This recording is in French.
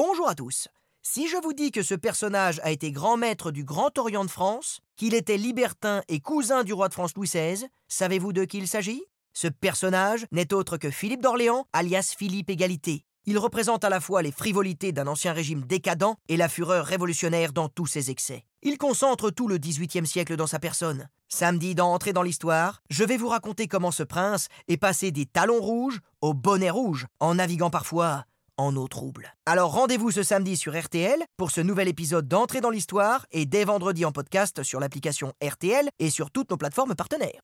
Bonjour à tous. Si je vous dis que ce personnage a été grand maître du Grand Orient de France, qu'il était libertin et cousin du roi de France Louis XVI, savez-vous de qui il s'agit? Ce personnage n'est autre que Philippe d'Orléans, alias Philippe Égalité. Il représente à la fois les frivolités d'un ancien régime décadent et la fureur révolutionnaire dans tous ses excès. Il concentre tout le XVIIIe siècle dans sa personne. Samedi, dans Entrer dans l'Histoire, je vais vous raconter comment ce prince est passé des talons rouges au bonnet rouge, en naviguant parfois en eau. Alors rendez-vous ce samedi sur RTL pour ce nouvel épisode d'Entrée dans l'Histoire et dès vendredi en podcast sur l'application RTL et sur toutes nos plateformes partenaires.